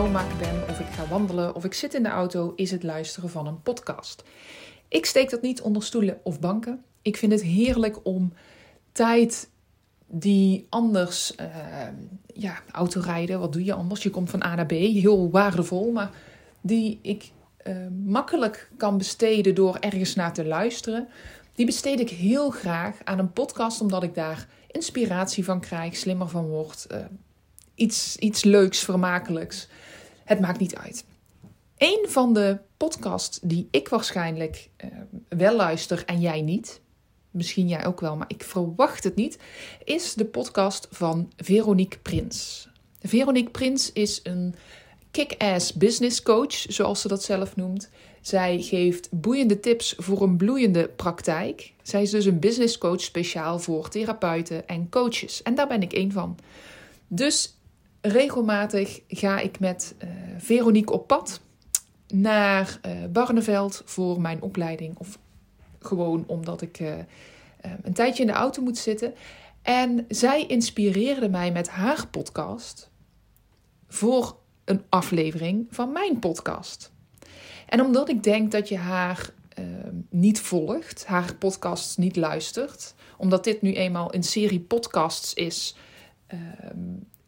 Ben, of ik ga wandelen, of ik zit in de auto, is het luisteren van een podcast. Ik steek dat niet onder stoelen of banken. Ik vind het heerlijk om tijd die anders, uh, ja, autorijden, wat doe je anders? Je komt van A naar B, heel waardevol, maar die ik uh, makkelijk kan besteden door ergens naar te luisteren. Die besteed ik heel graag aan een podcast, omdat ik daar inspiratie van krijg, slimmer van word. Uh, iets, iets leuks, vermakelijks. Het maakt niet uit. Een van de podcasts die ik waarschijnlijk uh, wel luister en jij niet, misschien jij ook wel, maar ik verwacht het niet, is de podcast van Veronique Prins. Veronique Prins is een kick-ass business coach, zoals ze dat zelf noemt. Zij geeft boeiende tips voor een bloeiende praktijk. Zij is dus een business coach speciaal voor therapeuten en coaches. En daar ben ik één van. Dus regelmatig ga ik met uh, Veronique op pad naar uh, Barneveld voor mijn opleiding. Of gewoon omdat ik uh, een tijdje in de auto moet zitten. En zij inspireerde mij met haar podcast voor een aflevering van mijn podcast. En omdat ik denk dat je haar niet volgt, haar podcasts niet luistert, omdat dit nu eenmaal een serie podcasts is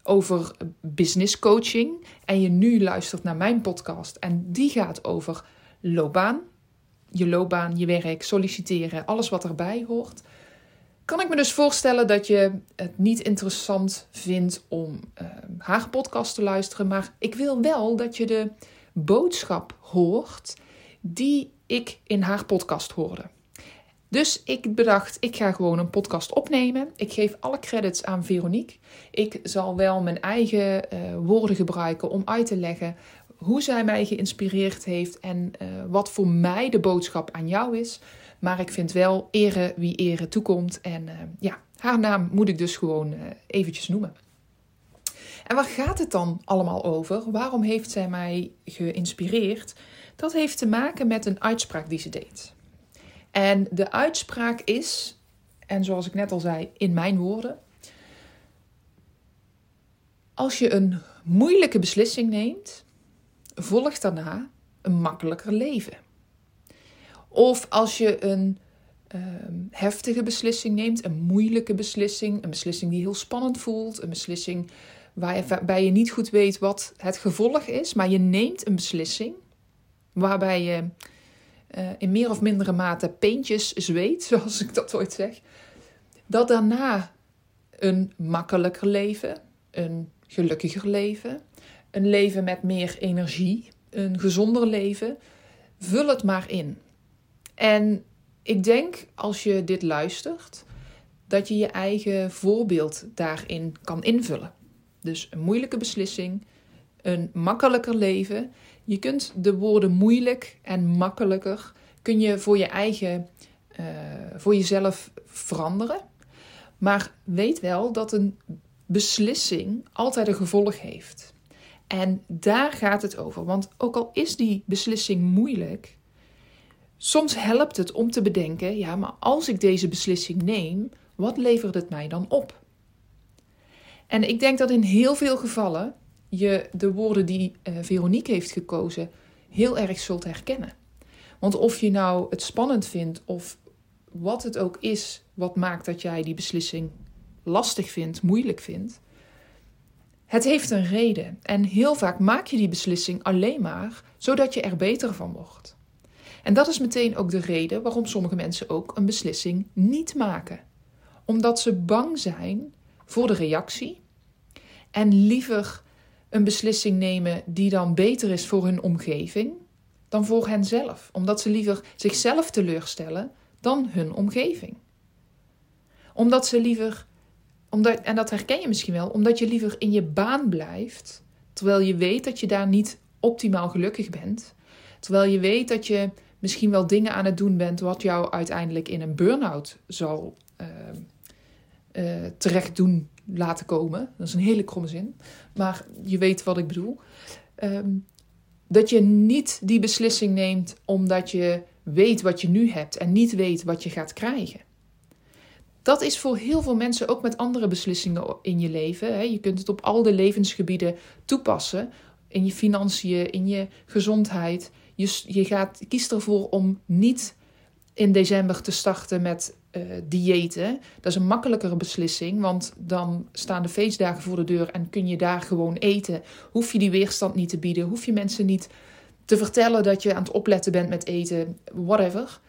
over business coaching. En je nu luistert naar mijn podcast en die gaat over loopbaan, je loopbaan, je werk, solliciteren, alles wat erbij hoort, kan ik me dus voorstellen dat je het niet interessant vindt om uh, haar podcast te luisteren, maar ik wil wel dat je de boodschap hoort die ik in haar podcast hoorde. Dus ik bedacht, ik ga gewoon een podcast opnemen. Ik geef alle credits aan Veronique. Ik zal wel mijn eigen uh, woorden gebruiken om uit te leggen hoe zij mij geïnspireerd heeft en uh, wat voor mij de boodschap aan jou is. Maar ik vind wel ere wie ere toekomt. En uh, ja, haar naam moet ik dus gewoon eventjes noemen. En waar gaat het dan allemaal over? Waarom heeft zij mij geïnspireerd? Dat heeft te maken met een uitspraak die ze deed. En de uitspraak is, en zoals ik net al zei, in mijn woorden. Als je een moeilijke beslissing neemt, volgt daarna een makkelijker leven. Of als je een ehm, heftige beslissing neemt, een moeilijke beslissing, een beslissing die heel spannend voelt, een beslissing waarbij je niet goed weet wat het gevolg is, maar je neemt een beslissing waarbij je uh, in meer of mindere mate peentjes zweet, zoals ik dat ooit zeg, dat daarna een makkelijker leven, een gelukkiger leven, een leven met meer energie, een gezonder leven, vul het maar in. En ik denk als je dit luistert, dat je je eigen voorbeeld daarin kan invullen. Dus een moeilijke beslissing, een makkelijker leven je kunt de woorden moeilijk en makkelijker kun je voor je eigen, uh, voor jezelf veranderen. Maar weet wel dat een beslissing altijd een gevolg heeft. En daar gaat het over. Want ook al is die beslissing moeilijk, soms helpt het om te bedenken: ja, maar als ik deze beslissing neem, wat levert het mij dan op? En ik denk dat in heel veel gevallen je de woorden die uh, Veronique heeft gekozen heel erg zult herkennen. Want of je nou het spannend vindt of wat het ook is wat maakt dat jij die beslissing lastig vindt, moeilijk vindt, het heeft een reden. En heel vaak maak je die beslissing alleen maar zodat je er beter van wordt. En dat is meteen ook de reden waarom sommige mensen ook een beslissing niet maken. Omdat ze bang zijn voor de reactie en liever een beslissing nemen die dan beter is voor hun omgeving dan voor henzelf, omdat ze liever zichzelf teleurstellen dan hun omgeving. Omdat ze liever omdat, en dat herken je misschien wel, omdat je liever in je baan blijft, terwijl je weet dat je daar niet optimaal gelukkig bent. Terwijl je weet dat je misschien wel dingen aan het doen bent wat jou uiteindelijk in een burn-out zal uh, terecht doen laten komen. Dat is een hele kromme zin, maar je weet wat ik bedoel. Um, dat je niet die beslissing neemt omdat je weet wat je nu hebt en niet weet wat je gaat krijgen. Dat is voor heel veel mensen ook met andere beslissingen in je leven. Je kunt het op al de levensgebieden toepassen. In je financiën, in je gezondheid. Je, je gaat, kiest ervoor om niet in december te starten met uh, diëten. Dat is een makkelijkere beslissing, want dan staan de feestdagen voor de deur en kun je daar gewoon eten. Hoef je die weerstand niet te bieden, hoef je mensen niet te vertellen dat je aan het opletten bent met eten, whatever.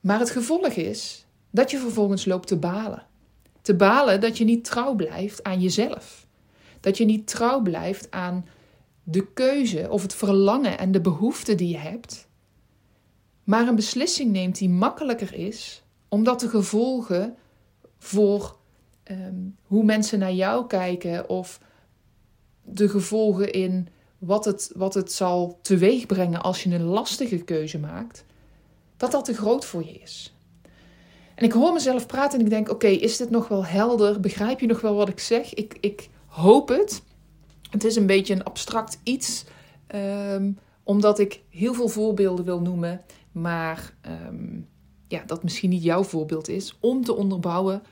Maar het gevolg is dat je vervolgens loopt te balen. Te balen dat je niet trouw blijft aan jezelf. Dat je niet trouw blijft aan de keuze of het verlangen en de behoefte die je hebt. Maar een beslissing neemt die makkelijker is, omdat de gevolgen voor um, hoe mensen naar jou kijken of de gevolgen in wat het, wat het zal teweegbrengen als je een lastige keuze maakt, dat dat te groot voor je is. En ik hoor mezelf praten en ik denk: oké, is dit nog wel helder? Begrijp je nog wel wat ik zeg? Ik, ik hoop het. Het is een beetje een abstract iets, um, omdat ik heel veel voorbeelden wil noemen, maar um, ja, dat misschien niet jouw voorbeeld is, om te onderbouwen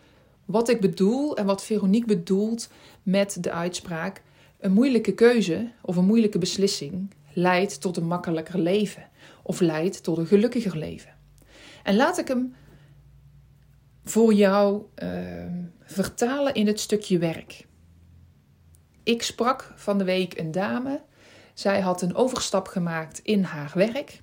wat ik bedoel en wat Veronique bedoelt met de uitspraak: een moeilijke keuze of een moeilijke beslissing leidt tot een makkelijker leven of leidt tot een gelukkiger leven. En laat ik hem voor jou uh, vertalen in het stukje werk. Ik sprak van de week een dame. Zij had een overstap gemaakt in haar werk.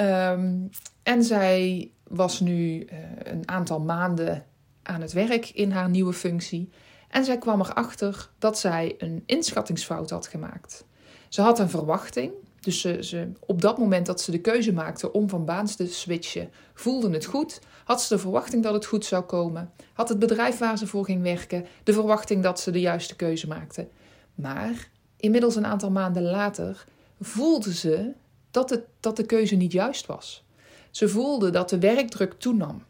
Um, en zij was nu uh, een aantal maanden aan het werk in haar nieuwe functie. En zij kwam erachter dat zij een inschattingsfout had gemaakt. Ze had een verwachting, dus ze, ze, op dat moment dat ze de keuze maakte om van baan te switchen, voelde het goed. Had ze de verwachting dat het goed zou komen. Had het bedrijf waar ze voor ging werken de verwachting dat ze de juiste keuze maakte. Maar inmiddels een aantal maanden later voelde ze dat, het, dat de keuze niet juist was. Ze voelde dat de werkdruk toenam.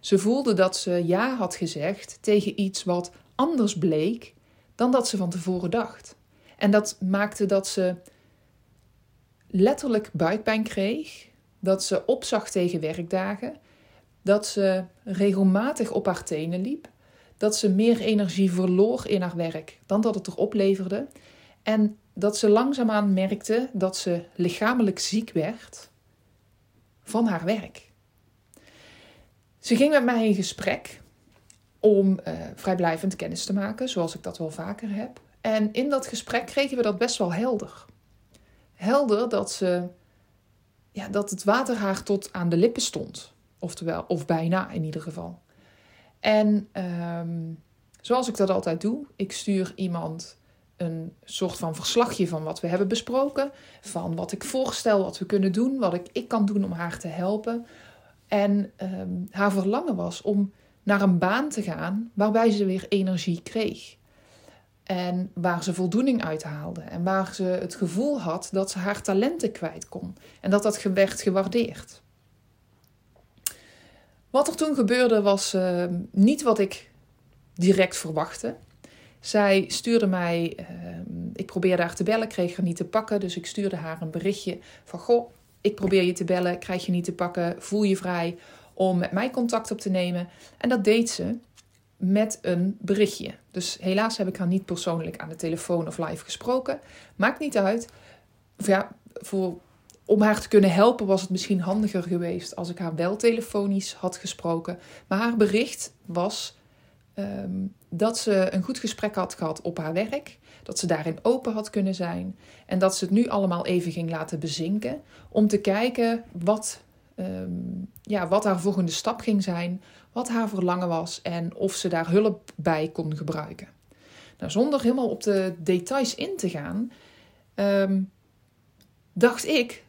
Ze voelde dat ze ja had gezegd tegen iets wat anders bleek dan dat ze van tevoren dacht. En dat maakte dat ze letterlijk buikpijn kreeg, dat ze opzag tegen werkdagen, dat ze regelmatig op haar tenen liep, dat ze meer energie verloor in haar werk dan dat het er opleverde en dat ze langzaamaan merkte dat ze lichamelijk ziek werd van haar werk. Ze ging met mij in gesprek om uh, vrijblijvend kennis te maken, zoals ik dat wel vaker heb. En in dat gesprek kregen we dat best wel helder. Helder dat, ze, ja, dat het water haar tot aan de lippen stond. Oftewel, of bijna in ieder geval. En um, zoals ik dat altijd doe, ik stuur iemand een soort van verslagje van wat we hebben besproken. Van wat ik voorstel, wat we kunnen doen, wat ik, ik kan doen om haar te helpen. En um, haar verlangen was om naar een baan te gaan waarbij ze weer energie kreeg. En waar ze voldoening uit haalde. En waar ze het gevoel had dat ze haar talenten kwijt kon. En dat dat werd gewaardeerd. Wat er toen gebeurde was uh, niet wat ik direct verwachtte. Zij stuurde mij, uh, ik probeerde haar te bellen, kreeg haar niet te pakken. Dus ik stuurde haar een berichtje van: Goh, ik probeer je te bellen, krijg je niet te pakken, voel je vrij om met mij contact op te nemen. En dat deed ze met een berichtje. Dus helaas heb ik haar niet persoonlijk aan de telefoon of live gesproken. Maakt niet uit. Of ja, voor, om haar te kunnen helpen was het misschien handiger geweest als ik haar wel telefonisch had gesproken. Maar haar bericht was um, dat ze een goed gesprek had gehad op haar werk. Dat ze daarin open had kunnen zijn. En dat ze het nu allemaal even ging laten bezinken. Om te kijken wat um, ja, wat haar volgende stap ging zijn, wat haar verlangen was en of ze daar hulp bij kon gebruiken. Nou, zonder helemaal op de details in te gaan, um, dacht ik: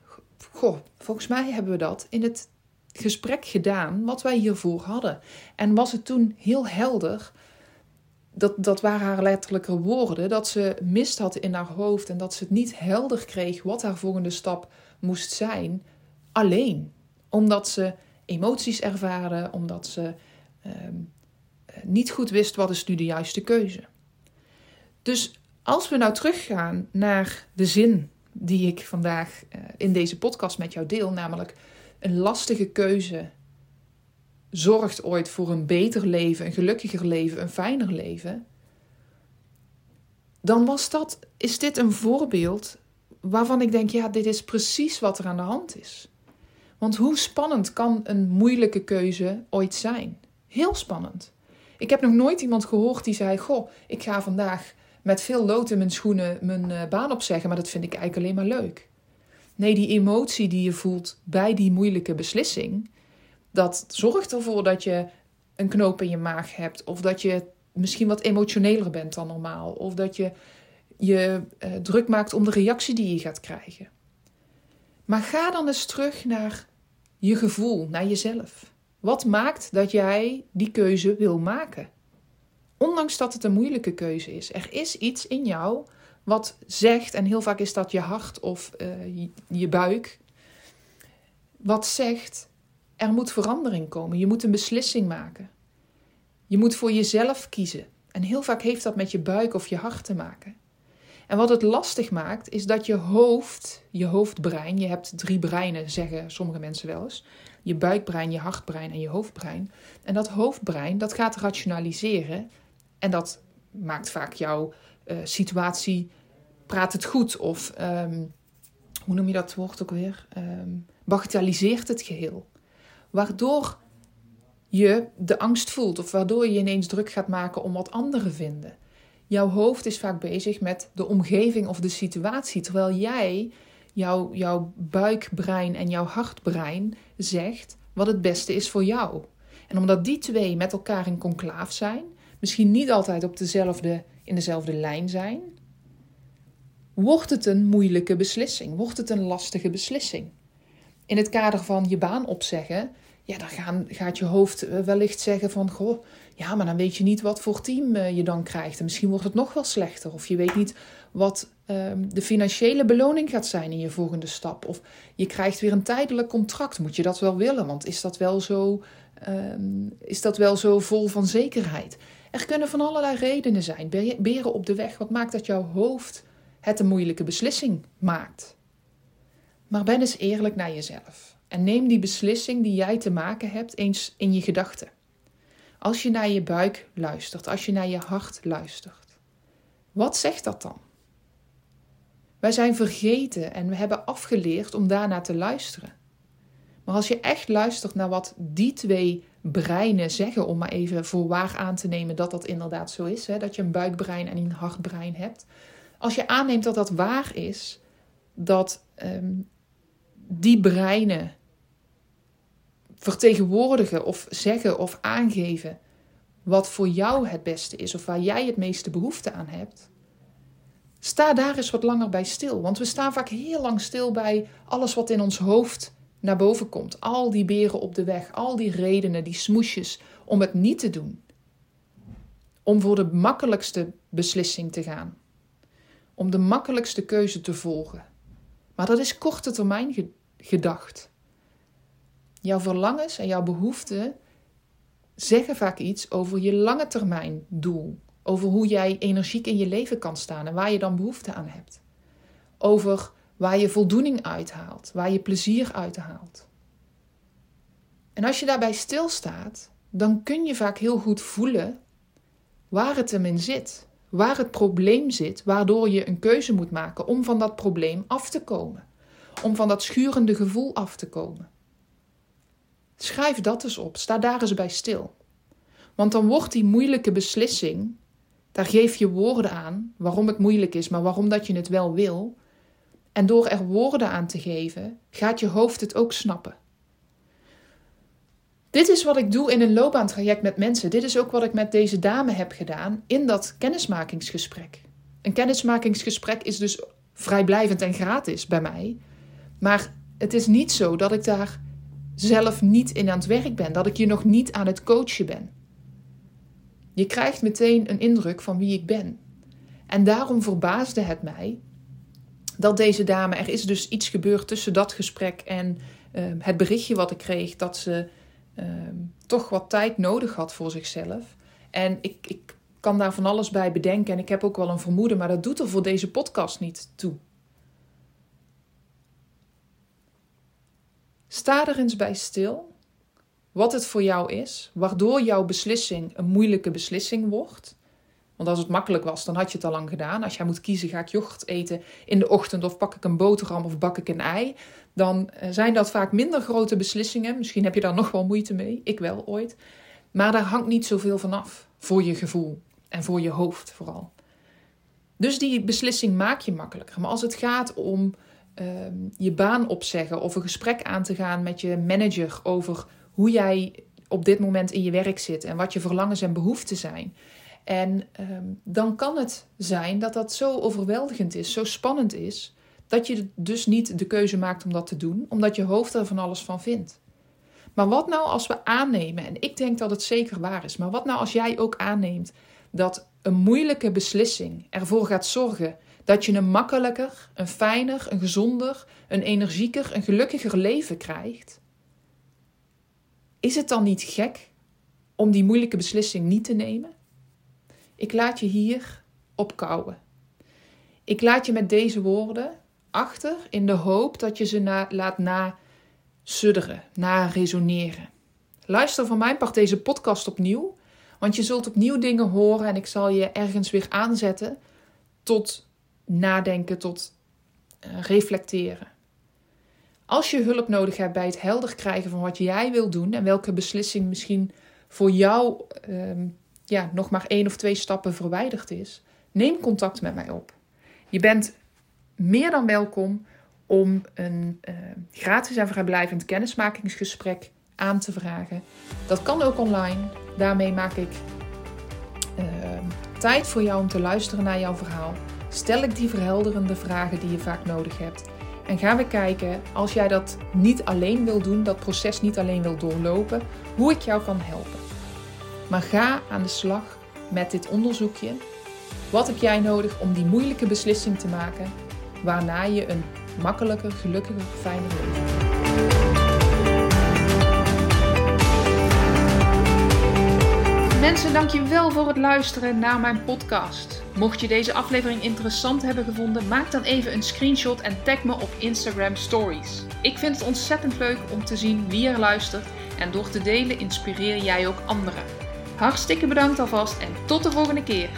Goh, volgens mij hebben we dat in het gesprek gedaan wat wij hiervoor hadden. En was het toen heel helder dat, dat waren haar letterlijke woorden, dat ze mist had in haar hoofd en dat ze het niet helder kreeg wat haar volgende stap moest zijn, alleen. Omdat ze emoties ervaren, omdat ze ehm, niet goed wist wat is nu de juiste keuze. Dus als we nou teruggaan naar de zin die ik vandaag uh, in deze podcast met jou deel, namelijk een lastige keuze zorgt ooit voor een beter leven, een gelukkiger leven, een fijner leven, dan was dat, is dit een voorbeeld waarvan ik denk, ja, dit is precies wat er aan de hand is. Want hoe spannend kan een moeilijke keuze ooit zijn? Heel spannend. Ik heb nog nooit iemand gehoord die zei: Goh, ik ga vandaag met veel lood in mijn schoenen mijn uh, baan opzeggen, maar dat vind ik eigenlijk alleen maar leuk. Nee, die emotie die je voelt bij die moeilijke beslissing, dat zorgt ervoor dat je een knoop in je maag hebt, of dat je misschien wat emotioneler bent dan normaal, of dat je je uh, druk maakt om de reactie die je gaat krijgen. Maar ga dan eens terug naar je gevoel, naar jezelf. Wat maakt dat jij die keuze wil maken? Ondanks dat het een moeilijke keuze is. Er is iets in jou wat zegt, en heel vaak is dat je hart of uh, je, je buik, wat zegt: er moet verandering komen. Je moet een beslissing maken. Je moet voor jezelf kiezen. En heel vaak heeft dat met je buik of je hart te maken. En wat het lastig maakt, is dat je hoofd, je hoofdbrein, je hebt drie breinen, zeggen sommige mensen wel eens. Je buikbrein, je hartbrein en je hoofdbrein. En dat hoofdbrein, dat gaat rationaliseren. En dat maakt vaak jouw uh, situatie, praat het goed of, um, hoe noem je dat woord ook weer? Um, bagatelliseert het geheel. Waardoor je de angst voelt of waardoor je ineens druk gaat maken om wat anderen vinden. Jouw hoofd is vaak bezig met de omgeving of de situatie, terwijl jij, jouw, jouw buikbrein en jouw hartbrein zegt wat het beste is voor jou. En omdat die twee met elkaar in conclaaf zijn, misschien niet altijd op dezelfde, in dezelfde lijn zijn, wordt het een moeilijke beslissing, wordt het een lastige beslissing. In het kader van je baan opzeggen, ja, dan gaan, gaat je hoofd wellicht zeggen van, goh, ja, maar dan weet je niet wat voor team eh, je dan krijgt. En misschien wordt het nog wel slechter. Of je weet niet wat um, de financiële beloning gaat zijn in je volgende stap. Of je krijgt weer een tijdelijk contract. Moet je dat wel willen? Want is dat wel zo, um, is dat wel zo vol van zekerheid? Er kunnen van allerlei redenen zijn. Beren op de weg. Wat maakt dat jouw hoofd het een moeilijke beslissing maakt? Maar ben eens eerlijk naar jezelf. En neem die beslissing die jij te maken hebt eens in je gedachten. Als je naar je buik luistert, als je naar je hart luistert, wat zegt dat dan? Wij zijn vergeten en we hebben afgeleerd om daarnaar te luisteren. Maar als je echt luistert naar wat die twee breinen zeggen, om maar even voor waar aan te nemen dat dat inderdaad zo is, hè, dat je een buikbrein en een hartbrein hebt. Als je aanneemt dat dat waar is, dat um, die breinen vertegenwoordigen of zeggen of aangeven wat voor jou het beste is of waar jij het meeste behoefte aan hebt, sta daar eens wat langer bij stil. Want we staan vaak heel lang stil bij alles wat in ons hoofd naar boven komt. Al die beren op de weg, al die redenen, die smoesjes om het niet te doen. Om voor de makkelijkste beslissing te gaan. Om de makkelijkste keuze te volgen. Maar dat is korte termijn gedacht. Jouw verlangens en jouw behoeften zeggen vaak iets over je lange termijn doel. Over hoe jij energiek in je leven kan staan en waar je dan behoefte aan hebt. Over waar je voldoening uithaalt, waar je plezier uithaalt. En als je daarbij stilstaat, dan kun je vaak heel goed voelen waar het hem in zit. Waar het probleem zit, waardoor je een keuze moet maken om van dat probleem af te komen. Om van dat schurende gevoel af te komen. Schrijf dat eens op, sta daar eens bij stil. Want dan wordt die moeilijke beslissing, daar geef je woorden aan waarom het moeilijk is, maar waarom dat je het wel wil. En door er woorden aan te geven, gaat je hoofd het ook snappen. Dit is wat ik doe in een loopbaantraject met mensen. Dit is ook wat ik met deze dame heb gedaan in dat kennismakingsgesprek. Een kennismakingsgesprek is dus vrijblijvend en gratis bij mij. Maar het is niet zo dat ik daar zelf niet in aan het werk ben, dat ik je nog niet aan het coachen ben. Je krijgt meteen een indruk van wie ik ben. En daarom verbaasde het mij dat deze dame, er is dus iets gebeurd tussen dat gesprek en uh, het berichtje wat ik kreeg, dat ze uh, toch wat tijd nodig had voor zichzelf. En ik, ik kan daar van alles bij bedenken en ik heb ook wel een vermoeden, maar dat doet er voor deze podcast niet toe. Sta er eens bij stil wat het voor jou is, waardoor jouw beslissing een moeilijke beslissing wordt. Want als het makkelijk was, dan had je het al lang gedaan. Als jij moet kiezen, ga ik yoghurt eten in de ochtend of pak ik een boterham of bak ik een ei, dan eh, zijn dat vaak minder grote beslissingen. Misschien heb je daar nog wel moeite mee, ik wel ooit. Maar daar hangt niet zoveel van af voor je gevoel en voor je hoofd vooral. Dus die beslissing maak je makkelijker. Maar als het gaat om uh, je baan opzeggen of een gesprek aan te gaan met je manager over hoe jij op dit moment in je werk zit en wat je verlangens en behoeften zijn. En um, dan kan het zijn dat dat zo overweldigend is, zo spannend is, dat je dus niet de keuze maakt om dat te doen, omdat je hoofd er van alles van vindt. Maar wat nou als we aannemen, en ik denk dat het zeker waar is, maar wat nou als jij ook aanneemt dat een moeilijke beslissing ervoor gaat zorgen dat je een makkelijker, een fijner, een gezonder, een energieker, een gelukkiger leven krijgt? Is het dan niet gek om die moeilijke beslissing niet te nemen? Ik laat je hier op kouwen. Ik laat je met deze woorden achter in de hoop dat je ze na, laat na-sudderen, na-resoneren. Luister van mijn part deze podcast opnieuw, want je zult opnieuw dingen horen en ik zal je ergens weer aanzetten tot nadenken, tot uh, reflecteren. Als je hulp nodig hebt bij het helder krijgen van wat jij wil doen en welke beslissing misschien voor jou um, ja, nog maar één of twee stappen verwijderd is, neem contact met mij op. Je bent meer dan welkom om een uh, gratis en vrijblijvend kennismakingsgesprek aan te vragen. Dat kan ook online. Daarmee maak ik uh, tijd voor jou om te luisteren naar jouw verhaal. Stel ik die verhelderende vragen die je vaak nodig hebt. En gaan we kijken, als jij dat niet alleen wil doen, dat proces niet alleen wil doorlopen, hoe ik jou kan helpen. Maar ga aan de slag met dit onderzoekje. Wat heb jij nodig om die moeilijke beslissing te maken, waarna je een makkelijker, gelukkiger, fijner leven hebt? Mensen, dankjewel voor het luisteren naar mijn podcast. Mocht je deze aflevering interessant hebben gevonden, maak dan even een screenshot en tag me op Instagram Stories. Ik vind het ontzettend leuk om te zien wie er luistert en door te delen inspireer jij ook anderen. Hartstikke bedankt alvast en tot de volgende keer.